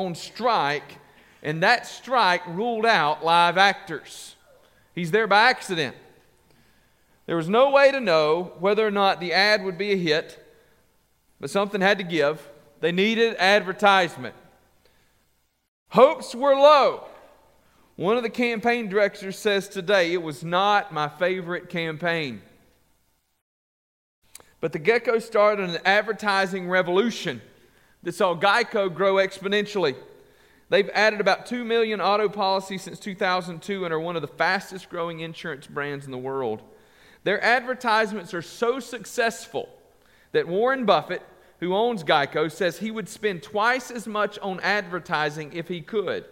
on strike, and that strike ruled out live actors. He's there by accident. There was no way to know whether or not the ad would be a hit, but something had to give. They needed advertisement. Hopes were low. One of the campaign directors says today, it was not my favorite campaign. But the gecko started an advertising revolution that saw Geico grow exponentially. They've added about 2 million auto policies since 2002 and are one of the fastest growing insurance brands in the world. Their advertisements are so successful that Warren Buffett, who owns Geico, says he would spend twice as much on advertising if he could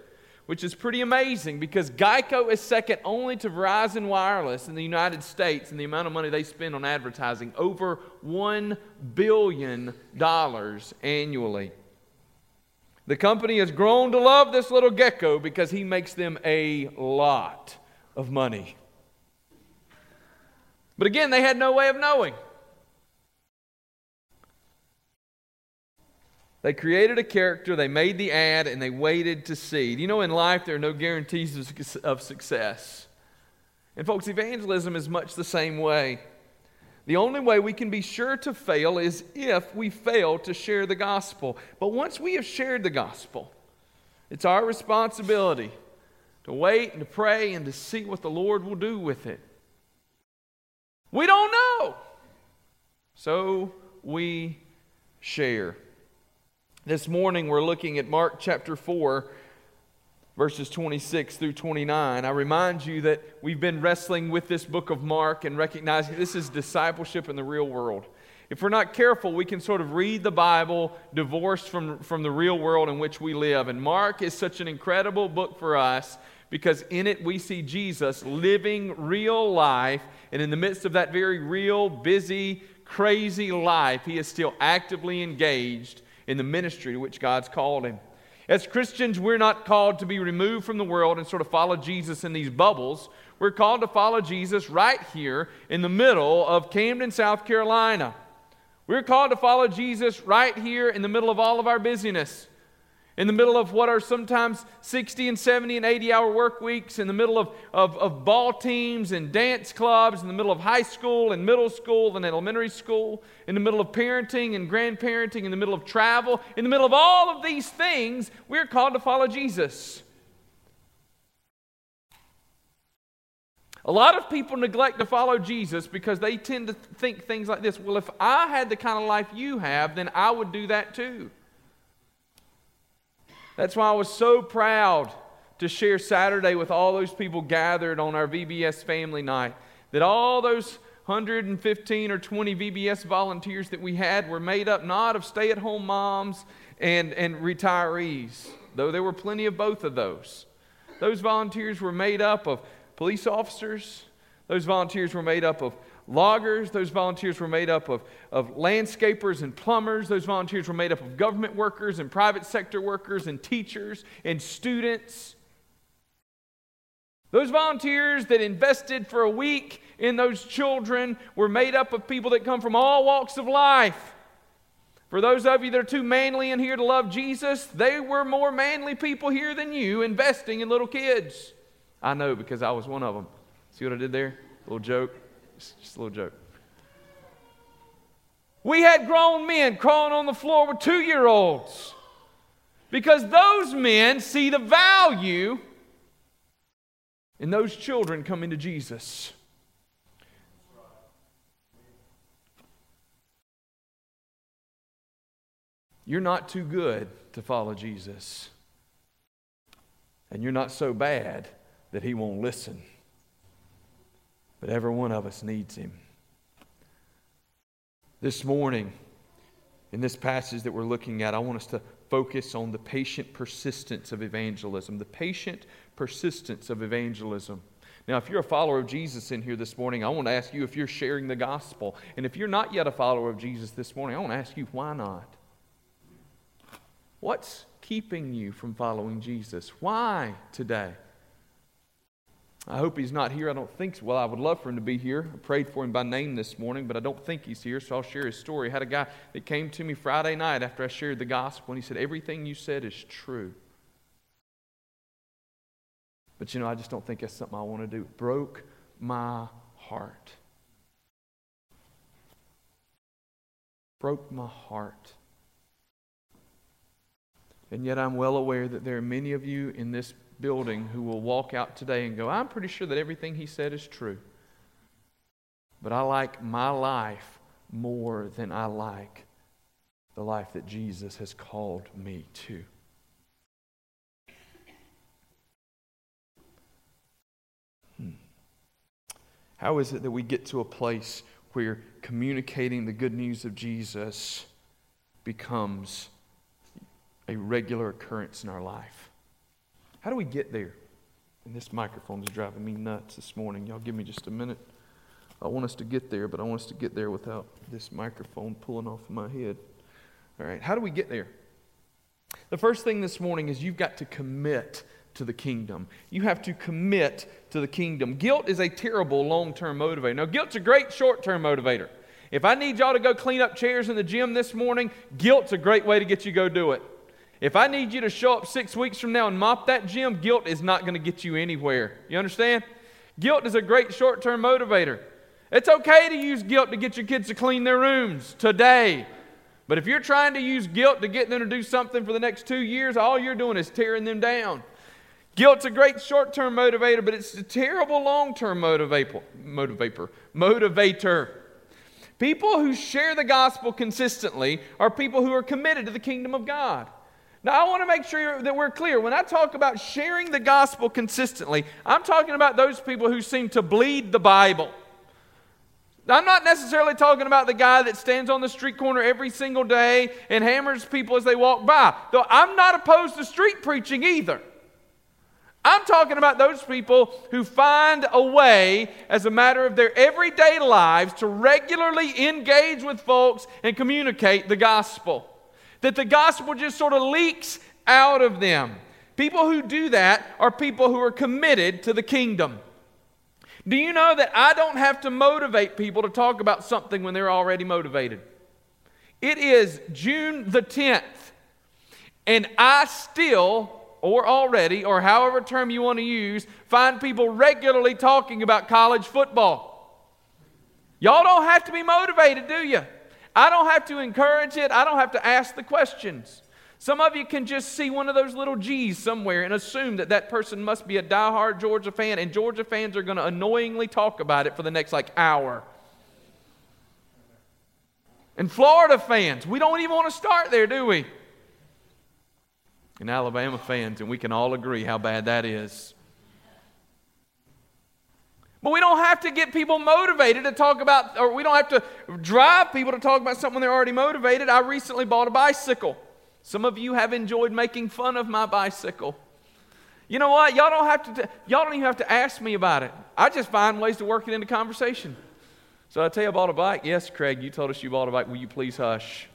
which is pretty amazing because Geico is second only to Verizon Wireless in the United States in the amount of money they spend on advertising over $1 billion annually. The company has grown to love this little gecko because he makes them a lot of money. But again, they had no way of knowing. They created a character, they made the ad, and they waited to see. You know, in life, there are no guarantees of success. And, folks, evangelism is much the same way. The only way we can be sure to fail is if we fail to share the gospel. But once we have shared the gospel, it's our responsibility to wait and to pray and to see what the Lord will do with it. We don't know. So we share. This morning we're looking at Mark chapter 4, verses 26 through 29. I remind you that we've been wrestling with this book of Mark and recognizing this is discipleship in the real world. If we're not careful, we can sort of read the Bible divorced from, from the real world in which we live. And Mark is such an incredible book for us because in it we see Jesus living real life. And in the midst of that very real, busy, crazy life, he is still actively engaged in the ministry to which God's called him. As Christians, we're not called to be removed from the world and sort of follow Jesus in these bubbles. We're called to follow Jesus right here in the middle of Camden, South Carolina. We're called to follow Jesus right here in the middle of all of our busyness in the middle of what are sometimes 60 and 70 and 80 hour work weeks, in the middle of, of, of, ball teams and dance clubs, in the middle of high school and middle school and elementary school, in the middle of parenting and grandparenting, in the middle of travel, in the middle of all of these things, we're called to follow Jesus. A lot of people neglect to follow Jesus because they tend to think things like this well, if I had the kind of life you have, then I would do that too. That's why I was so proud to share Saturday with all those people gathered on our VBS family night. That all those 115 or 20 VBS volunteers that we had were made up not of stay at home moms and, and retirees, though there were plenty of both of those. Those volunteers were made up of police officers, those volunteers were made up of loggers. Those volunteers were made up of, of landscapers and plumbers. Those volunteers were made up of government workers and private sector workers and teachers and students. Those volunteers that invested for a week in those children were made up of people that come from all walks of life. For those of you that are too manly in here to love Jesus, they were more manly people here than you investing in little kids. I know because I was one of them. See what I did there? Little joke. Just, just a little joke. We had grown men crawling on the floor with two year olds because those men see the value in those children coming to Jesus. You're not too good to follow Jesus. And you're not so bad that he won't listen but every one of us needs him. This morning, in this passage that we're looking at, I want us to focus on the patient persistence of evangelism. The patient persistence of evangelism. Now, if you're a follower of Jesus in here this morning, I want to ask you if you're sharing the gospel. And if you're not yet a follower of Jesus this morning, I want to ask you why not? What's keeping you from following Jesus? Why today? I hope he's not here. I don't think so. Well, I would love for him to be here. I prayed for him by name this morning, but I don't think he's here, so I'll share his story. I had a guy that came to me Friday night after I shared the gospel, and he said, Everything you said is true. But you know, I just don't think that's something I want to do. Broke my heart. Broke my heart. And yet, I'm well aware that there are many of you in this building who will walk out today and go, I'm pretty sure that everything he said is true. But I like my life more than I like the life that Jesus has called me to. Hmm. How is it that we get to a place where communicating the good news of Jesus becomes a regular occurrence in our life? How do we get there? And this microphone is driving me nuts this morning. Y'all give me just a minute. I want us to get there, but I want us to get there without this microphone pulling off my head. All right, how do we get there? The first thing this morning is you've got to commit to the kingdom. You have to commit to the kingdom. Guilt is a terrible long term motivator. Now, guilt's a great short term motivator. If I need y'all to go clean up chairs in the gym this morning, guilt's a great way to get you go do it. If I need you to show up six weeks from now and mop that gym, guilt is not going to get you anywhere. You understand? Guilt is a great short term motivator. It's okay to use guilt to get your kids to clean their rooms today. But if you're trying to use guilt to get them to do something for the next two years, all you're doing is tearing them down. Guilt's a great short term motivator, but it's a terrible long term motivator. Motivator. Motivator. People who share the gospel consistently are people who are committed to the kingdom of God. Now, I want to make sure that we're clear. When I talk about sharing the gospel consistently, I'm talking about those people who seem to bleed the Bible. I'm not necessarily talking about the guy that stands on the street corner every single day and hammers people as they walk by. Though I'm not opposed to street preaching either. I'm talking about those people who find a way, as a matter of their everyday lives, to regularly engage with folks and communicate the gospel that the gospel just sort of leaks out of them. People who do that are people who are committed to the kingdom. Do you know that I don't have to motivate people to talk about something when they're already motivated? It is June the 10th, and I still, or already, or however term you want to use, find people regularly talking about college football. Y'all don't have to be motivated, do you? I don't have to encourage it, I don't have to ask the questions. Some of you can just see one of those little G's somewhere and assume that that person must be a die-hard Georgia fan, and Georgia fans are going to annoyingly talk about it for the next like hour. And Florida fans, we don't even want to start there, do we? And Alabama fans, and we can all agree how bad that is. But we don't have to get people motivated to talk about, or we don't have to drive people to talk about something they're already motivated. I recently bought a bicycle. Some of you have enjoyed making fun of my bicycle. You know what? Y'all don't have to. y'all don't even have to ask me about it. I just find ways to work it into conversation. So I tell you, I bought a bike. Yes, Craig, you told us you bought a bike. Will you please hush?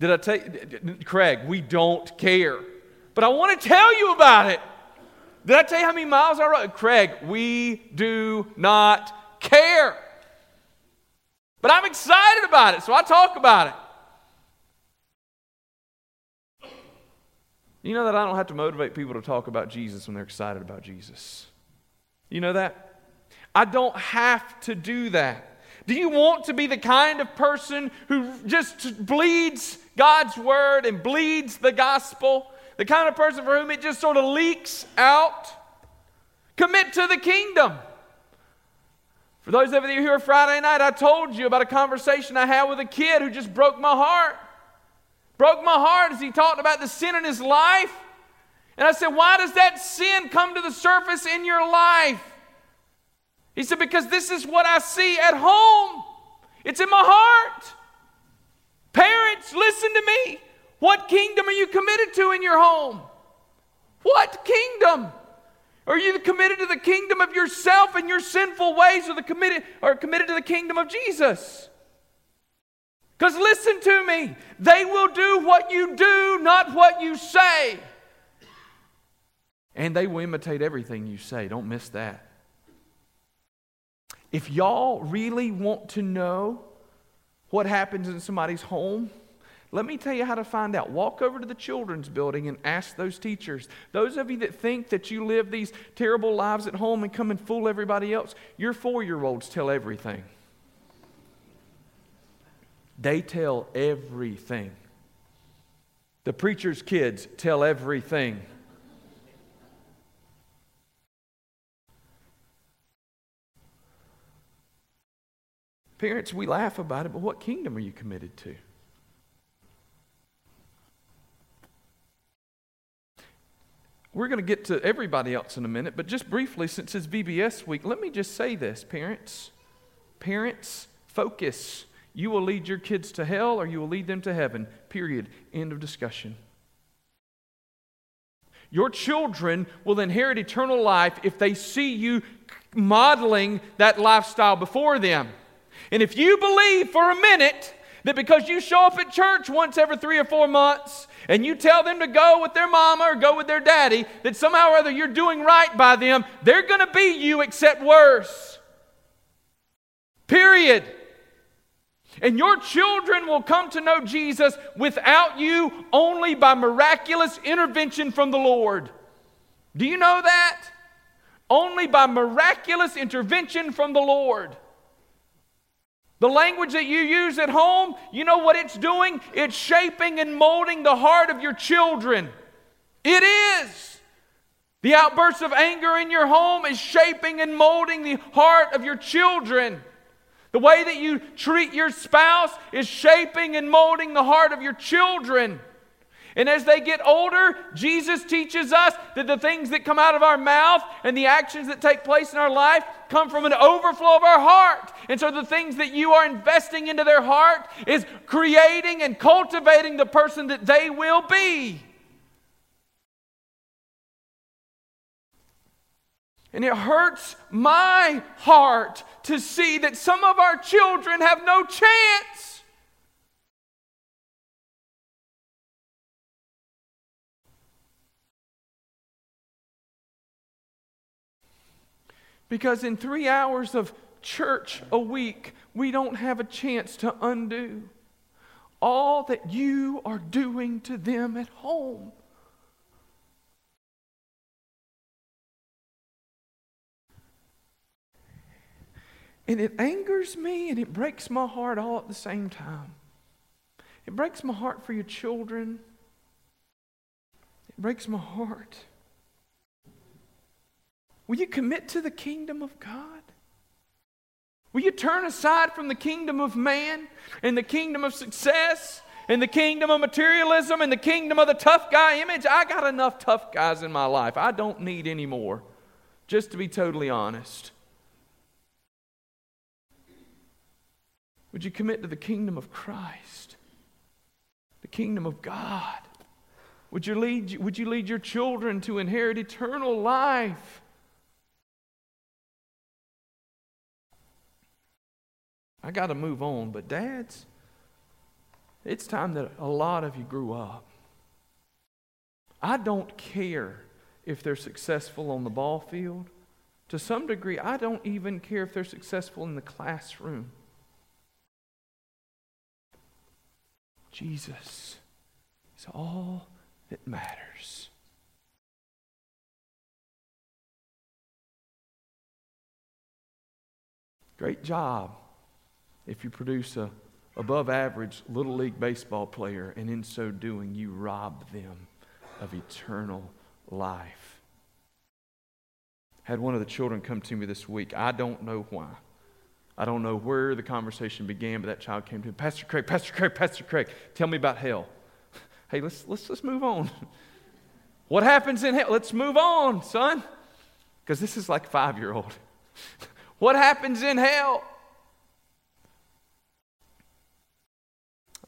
Did I tell you, Craig? We don't care, but I want to tell you about it. Did I tell you how many miles I rode? Craig, we do not care. But I'm excited about it, so I talk about it. You know that I don't have to motivate people to talk about Jesus when they're excited about Jesus. You know that? I don't have to do that. Do you want to be the kind of person who just bleeds God's word and bleeds the gospel? The kind of person for whom it just sort of leaks out. Commit to the kingdom. For those of you who are Friday night, I told you about a conversation I had with a kid who just broke my heart. Broke my heart as he talked about the sin in his life. And I said, Why does that sin come to the surface in your life? He said, Because this is what I see at home. It's in my heart. Parents, listen to me. What kingdom are you committed to in your home? What kingdom? Are you committed to the kingdom of yourself and your sinful ways or the committed or committed to the kingdom of Jesus? Because listen to me, they will do what you do, not what you say. And they will imitate everything you say. Don't miss that. If y'all really want to know what happens in somebody's home, let me tell you how to find out. Walk over to the children's building and ask those teachers. Those of you that think that you live these terrible lives at home and come and fool everybody else, your four year olds tell everything. They tell everything. The preacher's kids tell everything. Parents, we laugh about it, but what kingdom are you committed to? We're going to get to everybody else in a minute, but just briefly, since it's VBS week, let me just say this, parents. Parents, focus. You will lead your kids to hell or you will lead them to heaven. Period. End of discussion. Your children will inherit eternal life if they see you modeling that lifestyle before them. And if you believe for a minute that because you show up at church once every three or four months and you tell them to go with their mama or go with their daddy, that somehow or other you're doing right by them, they're going to be you except worse. Period. And your children will come to know Jesus without you only by miraculous intervention from the Lord. Do you know that? Only by miraculous intervention from the Lord. The language that you use at home, you know what it's doing? It's shaping and molding the heart of your children. It is. The outbursts of anger in your home is shaping and molding the heart of your children. The way that you treat your spouse is shaping and molding the heart of your children. And as they get older, Jesus teaches us that the things that come out of our mouth and the actions that take place in our life come from an overflow of our heart. And so the things that you are investing into their heart is creating and cultivating the person that they will be. And it hurts my heart to see that some of our children have no chance. Because in three hours of church a week, we don't have a chance to undo all that you are doing to them at home. And it angers me and it breaks my heart all at the same time. It breaks my heart for your children. It breaks my heart. Will you commit to the kingdom of God? Will you turn aside from the kingdom of man and the kingdom of success and the kingdom of materialism and the kingdom of the tough guy image? I got enough tough guys in my life. I don't need any more, just to be totally honest. Would you commit to the kingdom of Christ, the kingdom of God? Would you lead, would you lead your children to inherit eternal life? I got to move on. But, dads, it's time that a lot of you grew up. I don't care if they're successful on the ball field. To some degree, I don't even care if they're successful in the classroom. Jesus is all that matters. Great job if you produce a above average little league baseball player and in so doing you rob them of eternal life. Had one of the children come to me this week. I don't know why. I don't know where the conversation began but that child came to me pastor craig pastor craig pastor craig tell me about hell. Hey let's let's let's move on. What happens in hell? Let's move on son. Because this is like five year old what happens in hell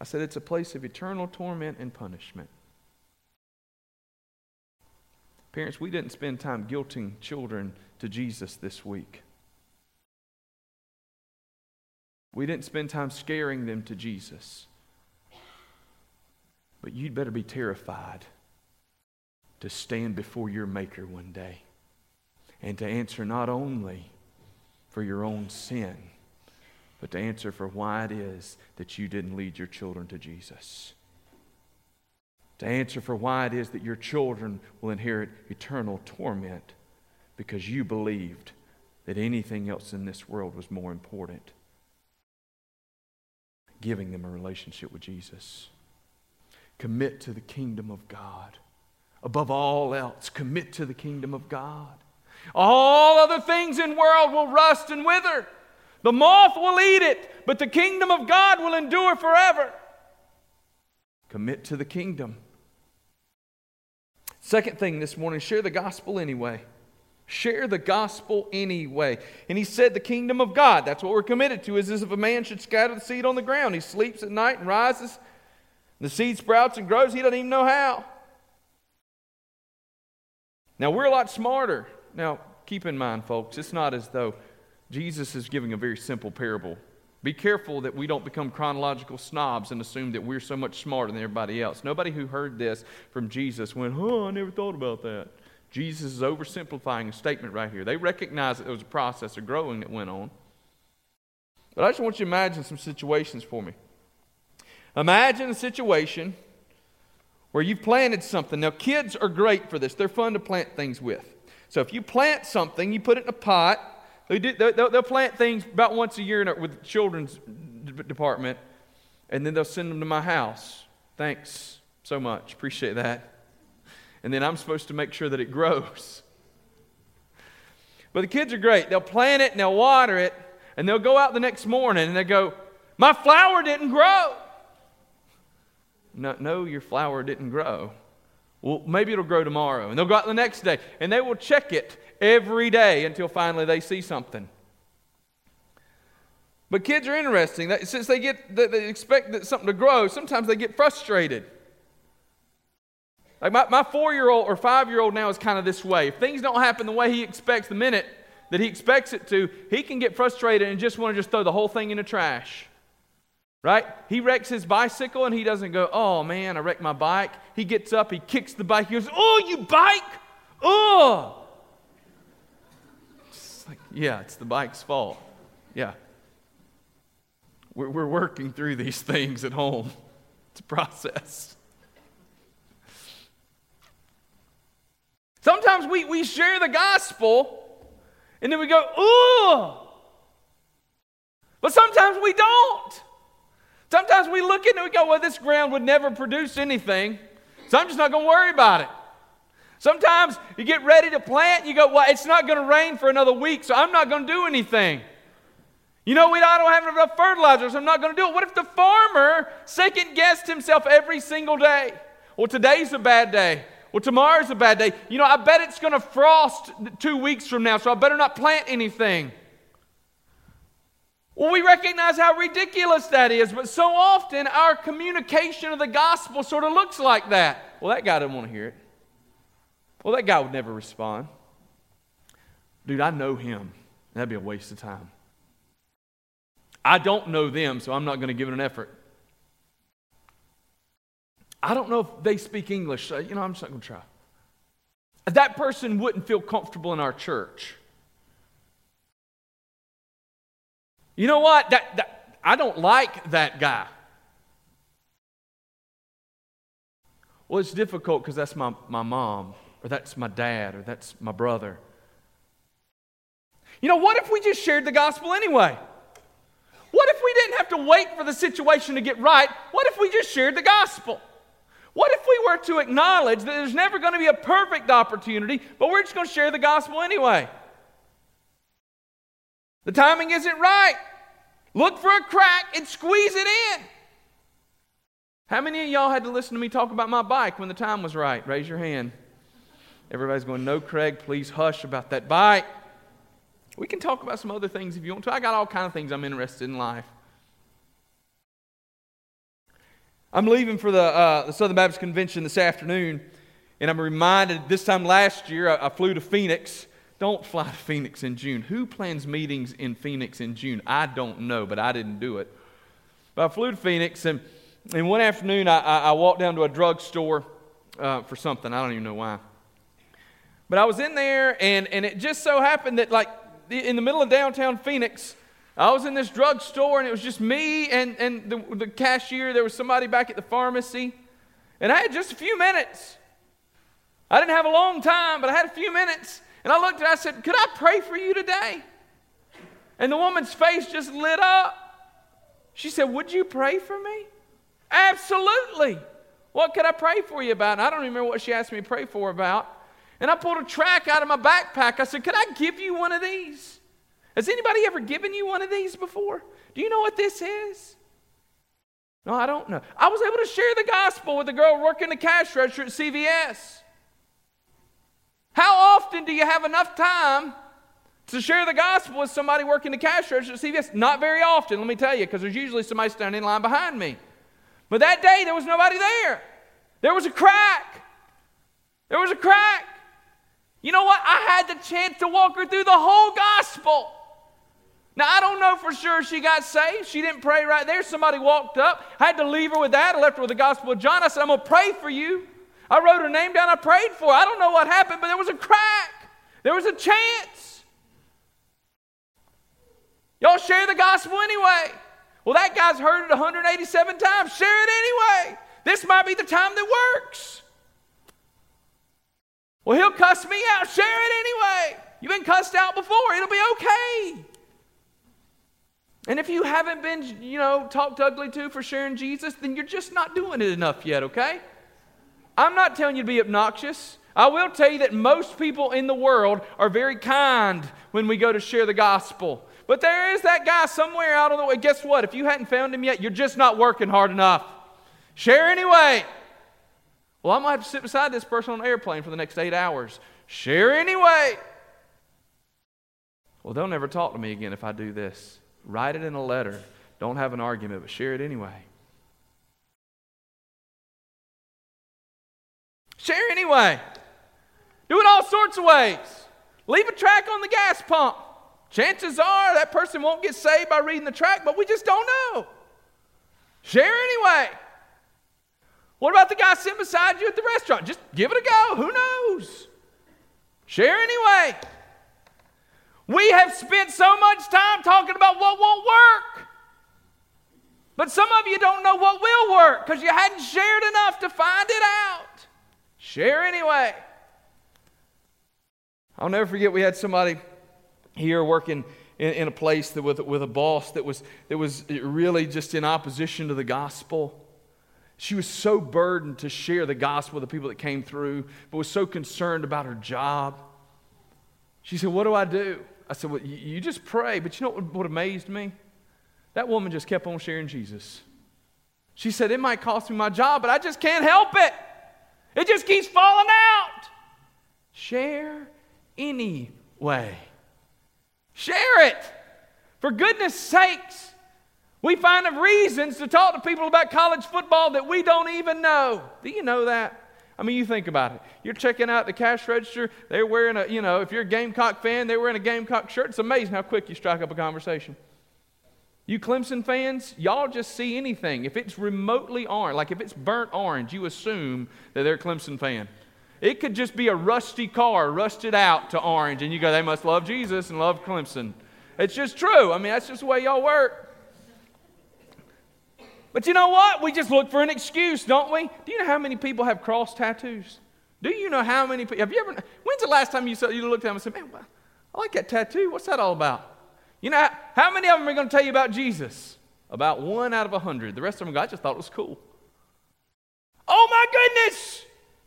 I said it's a place of eternal torment and punishment. Parents, we didn't spend time guilting children to Jesus this week. We didn't spend time scaring them to Jesus. But you'd better be terrified to stand before your Maker one day and to answer not only for your own sin, but to answer for why it is that you didn't lead your children to Jesus. To answer for why it is that your children will inherit eternal torment because you believed that anything else in this world was more important. Giving them a relationship with Jesus. Commit to the kingdom of God. Above all else, commit to the kingdom of God. All other things in the world will rust and wither. The moth will eat it, but the kingdom of God will endure forever. Commit to the kingdom. Second thing this morning, share the gospel anyway. Share the gospel anyway. And he said, The kingdom of God, that's what we're committed to, is as if a man should scatter the seed on the ground. He sleeps at night and rises, the seed sprouts and grows. He doesn't even know how. Now, we're a lot smarter. Now, keep in mind, folks, it's not as though Jesus is giving a very simple parable. Be careful that we don't become chronological snobs and assume that we're so much smarter than everybody else. Nobody who heard this from Jesus went, Oh, I never thought about that. Jesus is oversimplifying a statement right here. They recognize that there was a process of growing that went on. But I just want you to imagine some situations for me. Imagine a situation where you've planted something. Now, kids are great for this, they're fun to plant things with. So, if you plant something, you put it in a pot. They do, they'll, they'll plant things about once a year with the children's department, and then they'll send them to my house. Thanks so much. Appreciate that and then I'm supposed to make sure that it grows. But the kids are great. They'll plant it and they'll water it, and they'll go out the next morning and they go, My flower didn't grow. No, no, your flower didn't grow. Well, maybe it'll grow tomorrow. And they'll go out the next day and they will check it every day until finally they see something. But kids are interesting. Since they get they expect that something to grow, sometimes they get frustrated. Like my, my four year old or five year old now is kind of this way. If things don't happen the way he expects the minute that he expects it to, he can get frustrated and just want to just throw the whole thing in the trash. Right? He wrecks his bicycle and he doesn't go, oh man, I wrecked my bike. He gets up, he kicks the bike, he goes, oh, you bike? Oh. It's like, yeah, it's the bike's fault. Yeah. We're, we're working through these things at home. It's a process. Sometimes we, we share the gospel and then we go, ooh. But sometimes we don't. Sometimes we look at it and we go, well, this ground would never produce anything, so I'm just not going to worry about it. Sometimes you get ready to plant you go, well, it's not going to rain for another week, so I'm not going to do anything. You know, we, I don't have enough fertilizer, so I'm not going to do it. What if the farmer second guessed himself every single day? Well, today's a bad day. Well, tomorrow's a bad day. You know, I bet it's going to frost two weeks from now, so I better not plant anything. Well, we recognize how ridiculous that is, but so often our communication of the gospel sort of looks like that. Well, that guy didn't want to hear it. Well, that guy would never respond. Dude, I know him. That'd be a waste of time. I don't know them, so I'm not going to give it an effort. I don't know if they speak English. So, you know, I'm just not going to try. That person wouldn't feel comfortable in our church. You know what? That, that, I don't like that guy. Well, it's difficult because that's my, my mom, or that's my dad, or that's my brother. You know, what if we just shared the gospel anyway? What if we didn't have to wait for the situation to get right? What if we just shared the gospel? What if we were to acknowledge that there's never going to be a perfect opportunity, but we're just going to share the gospel anyway? The timing isn't right. Look for a crack and squeeze it in. How many of y'all had to listen to me talk about my bike when the time was right? Raise your hand. Everybody's going, No, Craig, please hush about that bike. We can talk about some other things if you want to. I got all kind of things I'm interested in life. I'm leaving for the, uh, the Southern Baptist Convention this afternoon, and I'm reminded this time last year I, I flew to Phoenix. Don't fly to Phoenix in June. Who plans meetings in Phoenix in June? I don't know, but I didn't do it. But I flew to Phoenix, and, and one afternoon I, I, walked down to a drugstore uh, for something. I don't even know why. But I was in there, and, and it just so happened that, like, in the middle of downtown Phoenix, I was in this drugstore, and it was just me and, and the, the cashier. There was somebody back at the pharmacy. And I had just a few minutes. I didn't have a long time, but I had a few minutes. And I looked at and I said, Could I pray for you today? And the woman's face just lit up. She said, Would you pray for me? Absolutely. What could I pray for you about? And I don't remember what she asked me to pray for about. And I pulled a track out of my backpack. I said, Could I give you one of these? Has anybody ever given you one of these before? Do you know what this is? No, I don't know. I was able to share the gospel with a girl working the cash register at CVS. How often do you have enough time to share the gospel with somebody working the cash register at CVS? Not very often, let me tell you, because there's usually somebody standing in line behind me. But that day, there was nobody there. There was a crack. There was a crack. You know what? I had the chance to walk her through the whole gospel. Now, I don't know for sure she got saved. She didn't pray right there. Somebody walked up. I had to leave her with that. I left her with the Gospel of John. I said, I'm going to pray for you. I wrote her name down. I prayed for her. I don't know what happened, but there was a crack. There was a chance. Y'all share the gospel anyway. Well, that guy's heard it 187 times. Share it anyway. This might be the time that works. Well, he'll cuss me out. Share it anyway. You've been cussed out before. It'll be okay. And if you haven't been, you know, talked ugly to for sharing Jesus, then you're just not doing it enough yet, okay? I'm not telling you to be obnoxious. I will tell you that most people in the world are very kind when we go to share the gospel. But there is that guy somewhere out on the way. Guess what? If you hadn't found him yet, you're just not working hard enough. Share anyway. Well, I'm going to have to sit beside this person on an airplane for the next eight hours. Share anyway. Well, they'll never talk to me again if I do this. Write it in a letter. Don't have an argument, but share it anyway. Share anyway. Do it all sorts of ways. Leave a track on the gas pump. Chances are that person won't get saved by reading the track, but we just don't know. Share anyway. What about the guy sitting beside you at the restaurant? Just give it a go. Who knows? Share anyway. We have spent so much time talking about what won't work. But some of you don't know what will work because you hadn't shared enough to find it out. Share anyway. I'll never forget we had somebody here working in, in a place that with, with a boss that was, that was really just in opposition to the gospel. She was so burdened to share the gospel with the people that came through, but was so concerned about her job. She said, What do I do? I said, Well, you just pray. But you know what, what amazed me? That woman just kept on sharing Jesus. She said, It might cost me my job, but I just can't help it. It just keeps falling out. Share anyway. Share it. For goodness sakes. We find reasons to talk to people about college football that we don't even know. Do you know that? I mean, you think about it. You're checking out the cash register. They're wearing a, you know, if you're a Gamecock fan, they're wearing a Gamecock shirt. It's amazing how quick you strike up a conversation. You Clemson fans, y'all just see anything. If it's remotely orange, like if it's burnt orange, you assume that they're a Clemson fan. It could just be a rusty car, rusted out to orange, and you go, they must love Jesus and love Clemson. It's just true. I mean, that's just the way y'all work. But you know what? We just look for an excuse, don't we? Do you know how many people have cross tattoos? Do you know how many people? Have you ever? When's the last time you saw you looked at them and said, "Man, I like that tattoo. What's that all about?" You know how many of them are going to tell you about Jesus? About one out of a hundred. The rest of them "I just thought it was cool." Oh my goodness!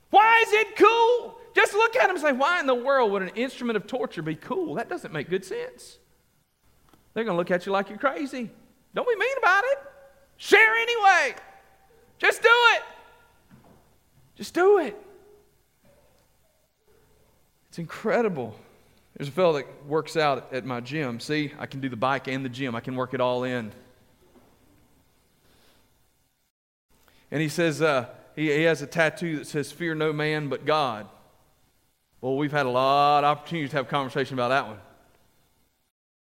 Why is it cool? Just look at them and say, "Why in the world would an instrument of torture be cool?" That doesn't make good sense. They're going to look at you like you're crazy. Don't be mean about it. Share anyway. Just do it. Just do it. It's incredible. There's a fellow that works out at my gym. See, I can do the bike and the gym, I can work it all in. And he says, uh, he, he has a tattoo that says, Fear no man but God. Well, we've had a lot of opportunities to have conversation about that one.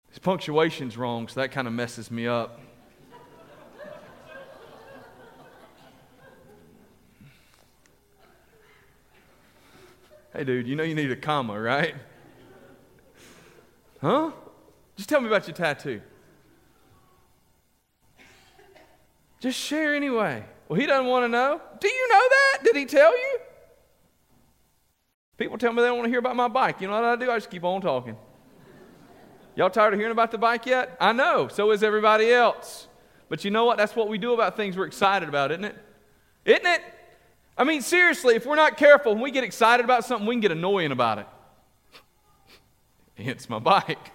His punctuation's wrong, so that kind of messes me up. Hey, dude, you know you need a comma, right? Huh? Just tell me about your tattoo. Just share anyway. Well, he doesn't want to know. Do you know that? Did he tell you? People tell me they don't want to hear about my bike. You know what I do? I just keep on talking. Y'all tired of hearing about the bike yet? I know. So is everybody else. But you know what? That's what we do about things we're excited about, isn't it? Isn't it? I mean, seriously, if we're not careful, when we get excited about something, we can get annoying about it. It's my bike.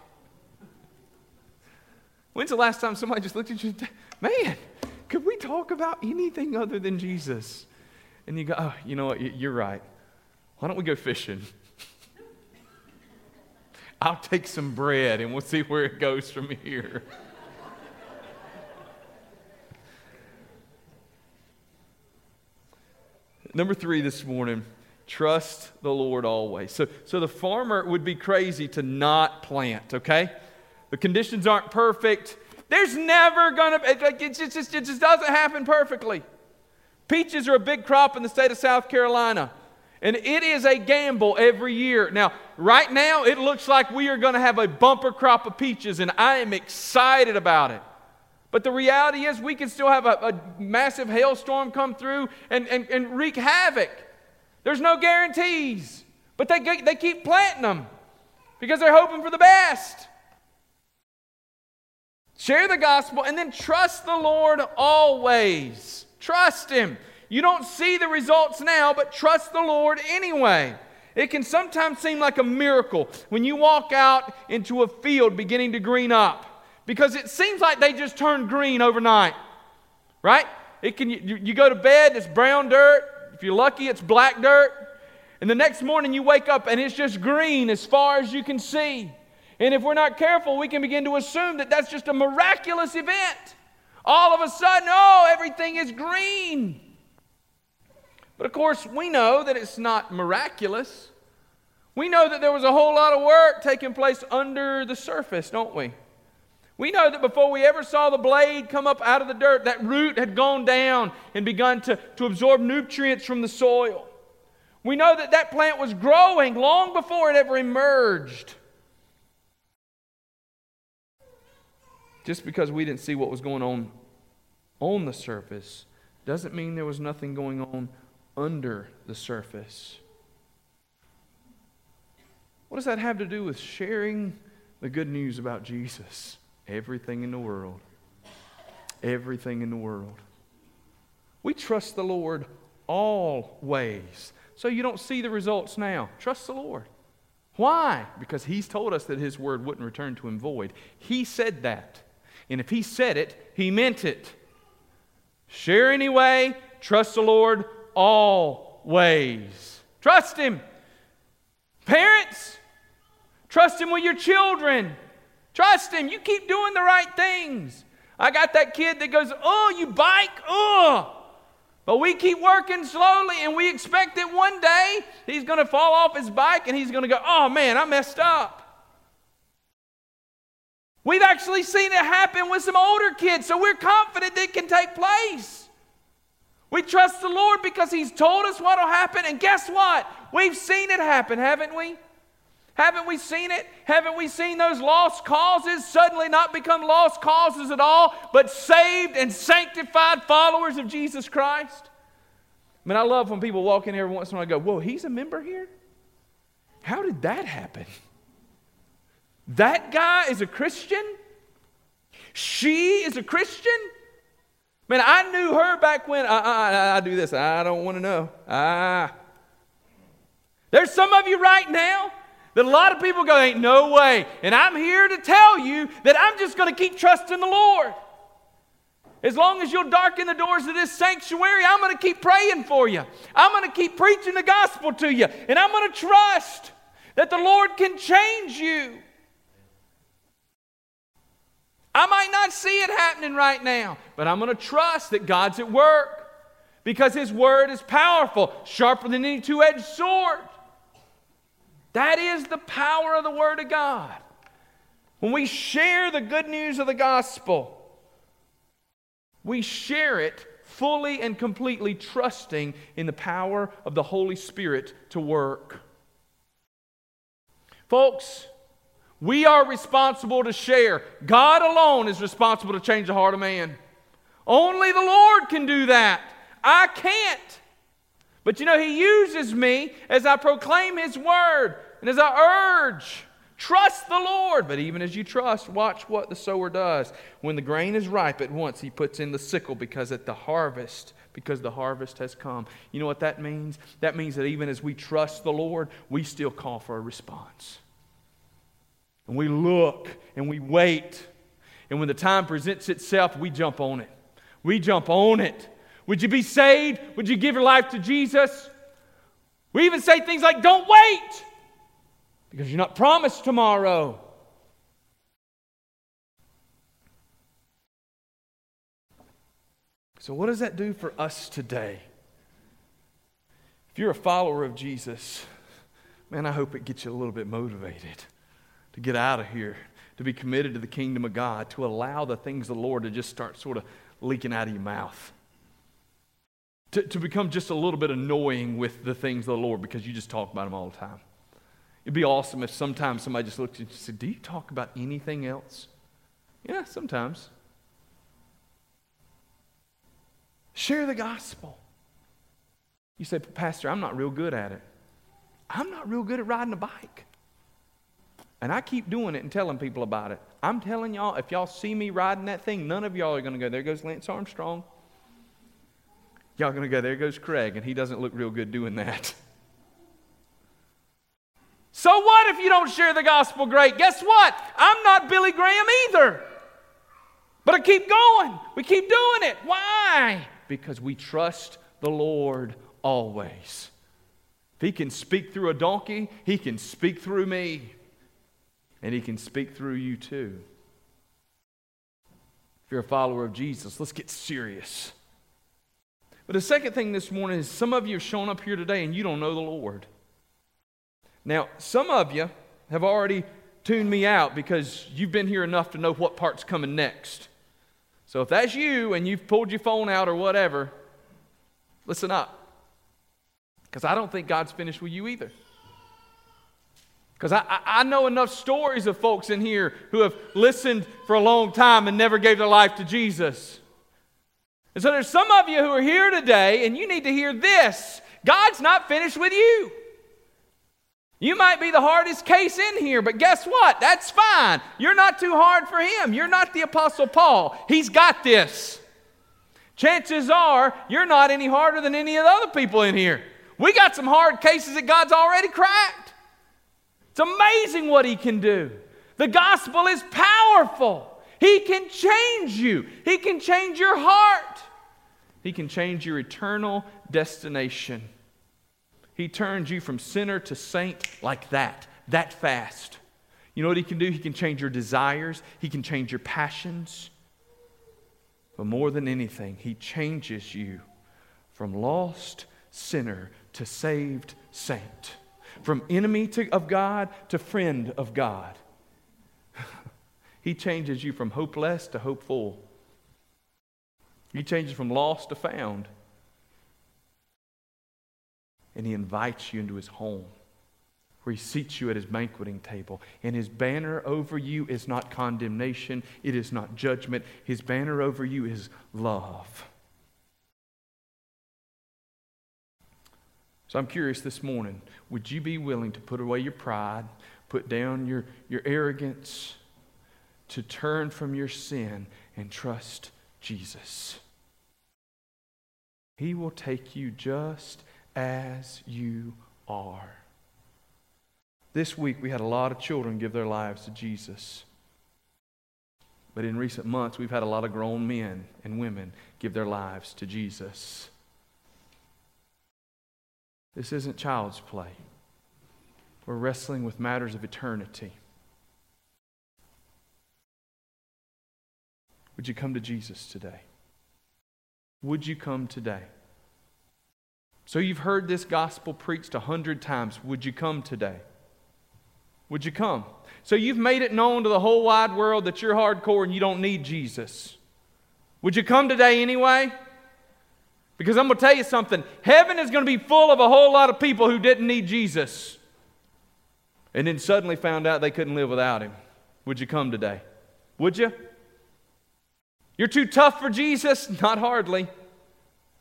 When's the last time somebody just looked at you and said, Man, could we talk about anything other than Jesus? And you go, Oh, you know what? You're right. Why don't we go fishing? I'll take some bread and we'll see where it goes from here. Number three this morning trust the Lord always. So, so the farmer would be crazy to not plant, okay? The conditions aren't perfect. There's never gonna, it, it, just, it just doesn't happen perfectly. Peaches are a big crop in the state of South Carolina. And it is a gamble every year. Now, right now, it looks like we are going to have a bumper crop of peaches, and I am excited about it. But the reality is, we can still have a, a massive hailstorm come through and, and, and wreak havoc. There's no guarantees, but they, they keep planting them because they're hoping for the best. Share the gospel and then trust the Lord always. Trust Him. You don't see the results now, but trust the Lord anyway. It can sometimes seem like a miracle when you walk out into a field beginning to green up because it seems like they just turn green overnight, right? It can, you, you go to bed, it's brown dirt. If you're lucky, it's black dirt. And the next morning you wake up and it's just green as far as you can see. And if we're not careful, we can begin to assume that that's just a miraculous event. All of a sudden, oh, everything is green. But of course, we know that it's not miraculous. We know that there was a whole lot of work taking place under the surface, don't we? We know that before we ever saw the blade come up out of the dirt, that root had gone down and begun to, to absorb nutrients from the soil. We know that that plant was growing long before it ever emerged. Just because we didn't see what was going on on the surface doesn't mean there was nothing going on under the surface. What does that have to do with sharing the good news about Jesus? Everything in the world. Everything in the world. We trust the Lord always. So you don't see the results now. Trust the Lord. Why? Because He's told us that His word wouldn't return to Him void. He said that. And if He said it, He meant it. Share anyway. Trust the Lord always. Trust Him. Parents, trust Him with your children. Trust Him. You keep doing the right things. I got that kid that goes, Oh, you bike? Oh. But we keep working slowly and we expect that one day he's going to fall off his bike and he's going to go, Oh man, I messed up. We've actually seen it happen with some older kids, so we're confident that it can take place. We trust the Lord because He's told us what will happen. And guess what? We've seen it happen, haven't we? Haven't we seen it? Haven't we seen those lost causes suddenly not become lost causes at all, but saved and sanctified followers of Jesus Christ? I mean, I love when people walk in here once in a while and go, Whoa, he's a member here? How did that happen? That guy is a Christian? She is a Christian? Man, I knew her back when I, I, I do this. I don't want to know. Ah. There's some of you right now that a lot of people go, ain't no way. And I'm here to tell you that I'm just going to keep trusting the Lord. As long as you'll darken the doors of this sanctuary, I'm going to keep praying for you. I'm going to keep preaching the gospel to you. And I'm going to trust that the Lord can change you. I might not see it happening right now, but I'm going to trust that God's at work because His word is powerful, sharper than any two edged sword. That is the power of the Word of God. When we share the good news of the gospel, we share it fully and completely trusting in the power of the Holy Spirit to work. Folks, we are responsible to share. God alone is responsible to change the heart of man. Only the Lord can do that. I can't. But you know, He uses me as I proclaim His word and as I urge. Trust the Lord. But even as you trust, watch what the sower does. When the grain is ripe at once, he puts in the sickle because at the harvest, because the harvest has come. You know what that means? That means that even as we trust the Lord, we still call for a response. And we look and we wait. And when the time presents itself, we jump on it. We jump on it. Would you be saved? Would you give your life to Jesus? We even say things like, don't wait because you're not promised tomorrow. So, what does that do for us today? If you're a follower of Jesus, man, I hope it gets you a little bit motivated to get out of here, to be committed to the kingdom of God, to allow the things of the Lord to just start sort of leaking out of your mouth. To, to become just a little bit annoying with the things of the Lord because you just talk about them all the time. It'd be awesome if sometimes somebody just looked at you and said, Do you talk about anything else? Yeah, sometimes. Share the gospel. You say, Pastor, I'm not real good at it. I'm not real good at riding a bike. And I keep doing it and telling people about it. I'm telling y'all, if y'all see me riding that thing, none of y'all are going to go, there goes Lance Armstrong. Y'all going to go, there goes Craig, and he doesn't look real good doing that. So what if you don't share the gospel great? Guess what? I'm not Billy Graham either. But I keep going. We keep doing it. Why? Because we trust the Lord always. If He can speak through a donkey, He can speak through me. And He can speak through you too. If you're a follower of Jesus, let's get serious. But the second thing this morning is some of you have shown up here today and you don't know the Lord. Now, some of you have already tuned me out because you've been here enough to know what part's coming next. So if that's you and you've pulled your phone out or whatever, listen up. Because I don't think God's finished with you either. Because I, I, know enough stories of folks in here who have listened for a long time and never gave their life to Jesus. And so there's some of you who are here today and you need to hear this God's not finished with you. You might be the hardest case in here, but guess what? That's fine. You're not too hard for him. You're not the Apostle Paul. He's got this. Chances are you're not any harder than any of the other people in here. We got some hard cases that God's already cracked. It's amazing what he can do. The gospel is powerful. He can change you, He can change your heart, He can change your eternal destination. He turns you from sinner to saint like that, that fast. You know what He can do? He can change your desires, He can change your passions. But more than anything, He changes you from lost sinner to saved saint, from enemy to, of God to friend of God. he changes you from hopeless to hopeful. He changes from lost to found and he invites you into his home where he seats you at his banqueting table. And his banner over you is not condemnation, it is not judgment. His banner over you is love. So I'm curious this morning would you be willing to put away your pride, put down your, your arrogance, to turn from your sin and trust Jesus? He will take you just as you are. This week, we had a lot of children give their lives to Jesus. But in recent months, we've had a lot of grown men and women give their lives to Jesus. This isn't child's play. We're wrestling with matters of eternity. Would you come to Jesus today? Would you come today? So you've heard this gospel preached a hundred times. Would you come today? Would you come? So you've made it known to the whole wide world that you're hardcore and you don't need Jesus. Would you come today anyway? Because I'm going to tell you something. Heaven is going to be full of a whole lot of people who didn't need Jesus. and then suddenly found out they couldn't live without him, would you come today? Would you? You're too tough for Jesus? Not hardly.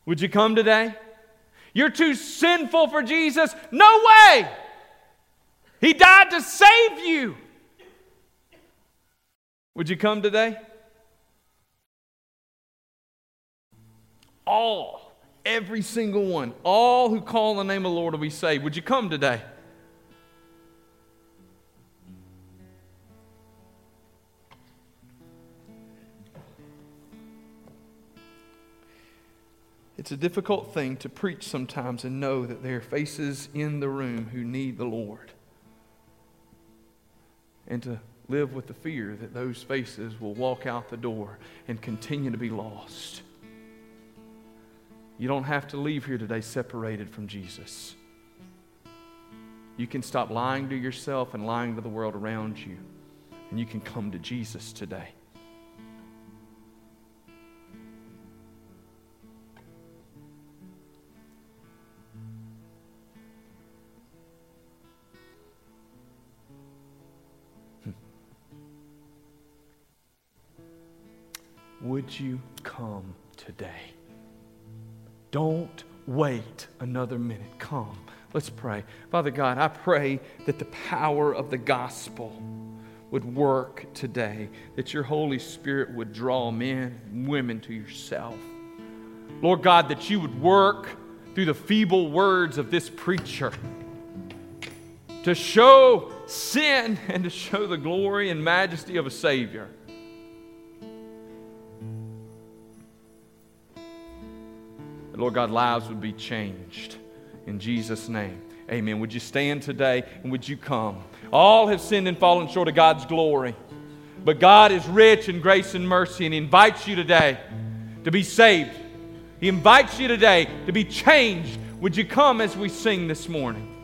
Would you come today? You're too sinful for Jesus? No way! He died to save you. Would you come today? All, every single one, all who call the name of the Lord will be saved. Would you come today? It's a difficult thing to preach sometimes and know that there are faces in the room who need the Lord. And to live with the fear that those faces will walk out the door and continue to be lost. You don't have to leave here today separated from Jesus. You can stop lying to yourself and lying to the world around you, and you can come to Jesus today. Would you come today? Don't wait another minute. Come. Let's pray. Father God, I pray that the power of the gospel would work today, that your Holy Spirit would draw men and women to yourself. Lord God, that you would work through the feeble words of this preacher to show sin and to show the glory and majesty of a Savior. Lord God, lives would be changed. In Jesus' name, amen. Would you stand today and would you come? All have sinned and fallen short of God's glory. But God is rich in grace and mercy and He invites you today to be saved. He invites you today to be changed. Would you come as we sing this morning?